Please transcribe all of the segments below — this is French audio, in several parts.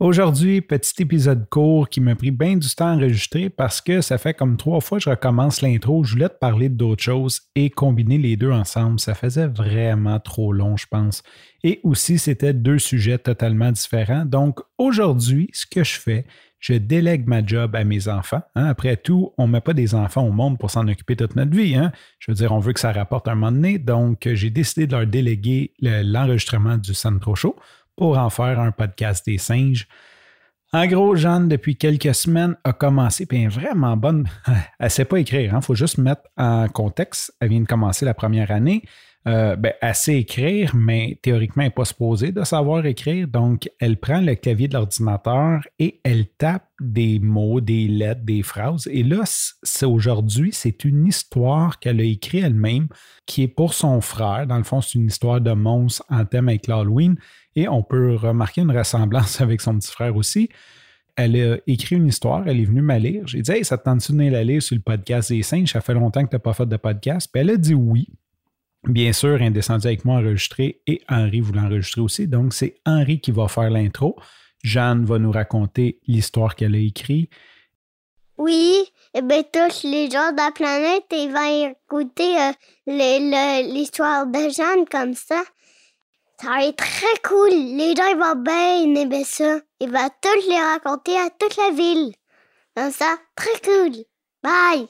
Aujourd'hui, petit épisode court qui m'a pris bien du temps à enregistrer parce que ça fait comme trois fois que je recommence l'intro. Je voulais te parler d'autres choses et combiner les deux ensemble. Ça faisait vraiment trop long, je pense. Et aussi, c'était deux sujets totalement différents. Donc, aujourd'hui, ce que je fais, je délègue ma job à mes enfants. Hein. Après tout, on ne met pas des enfants au monde pour s'en occuper toute notre vie. Hein. Je veux dire, on veut que ça rapporte un moment donné. Donc, j'ai décidé de leur déléguer l'enregistrement du Centro Show pour en faire un podcast des singes. En gros, Jeanne, depuis quelques semaines, a commencé, puis elle est vraiment bonne. Elle ne sait pas écrire, il hein. faut juste mettre en contexte. Elle vient de commencer la première année. Euh, ben, écrire, mais théoriquement, elle n'est pas supposée de savoir écrire. Donc, elle prend le clavier de l'ordinateur et elle tape des mots, des lettres, des phrases. Et là, c'est aujourd'hui, c'est une histoire qu'elle a écrite elle-même, qui est pour son frère. Dans le fond, c'est une histoire de monstre en thème avec l'Halloween. Et on peut remarquer une ressemblance avec son petit frère aussi. Elle a écrit une histoire, elle est venue me lire. J'ai dit Hey, ça te tente-tu de la lire sur le podcast des singes Ça fait longtemps que tu n'as pas fait de podcast. Puis elle a dit oui. Bien sûr, descendue avec moi enregistrer et Henri voulait enregistrer aussi. Donc, c'est Henri qui va faire l'intro. Jeanne va nous raconter l'histoire qu'elle a écrite. Oui, et eh bien, tous les gens de la planète, ils vont écouter euh, l'histoire de Jeanne comme ça. Ça va être très cool. Les gens ils vont bien aimer ça. Il va tous les raconter à toute la ville. Comme ça, très cool. Bye.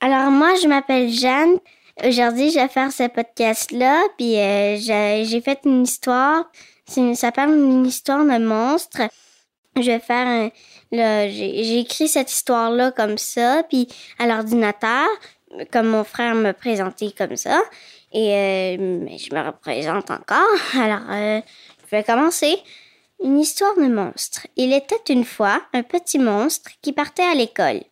Alors moi, je m'appelle Jeanne. Aujourd'hui, je vais faire ce podcast-là. Puis euh, j'ai fait une histoire. Ça s'appelle une histoire de monstre. Je vais faire un... J'ai écrit cette histoire-là comme ça, puis à l'ordinateur, comme mon frère me présentait comme ça. Et euh, je me représente encore. Alors, euh, je vais commencer. Une histoire de monstre. Il était une fois un petit monstre qui partait à l'école.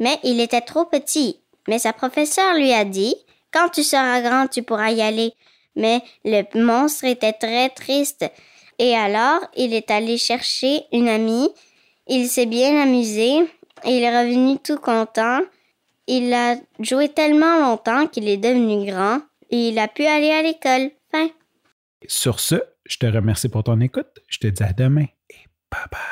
Mais il était trop petit. Mais sa professeure lui a dit Quand tu seras grand, tu pourras y aller. Mais le monstre était très triste. Et alors, il est allé chercher une amie. Il s'est bien amusé. Il est revenu tout content. Il a joué tellement longtemps qu'il est devenu grand et il a pu aller à l'école. Fin. Sur ce, je te remercie pour ton écoute. Je te dis à demain et bye bye.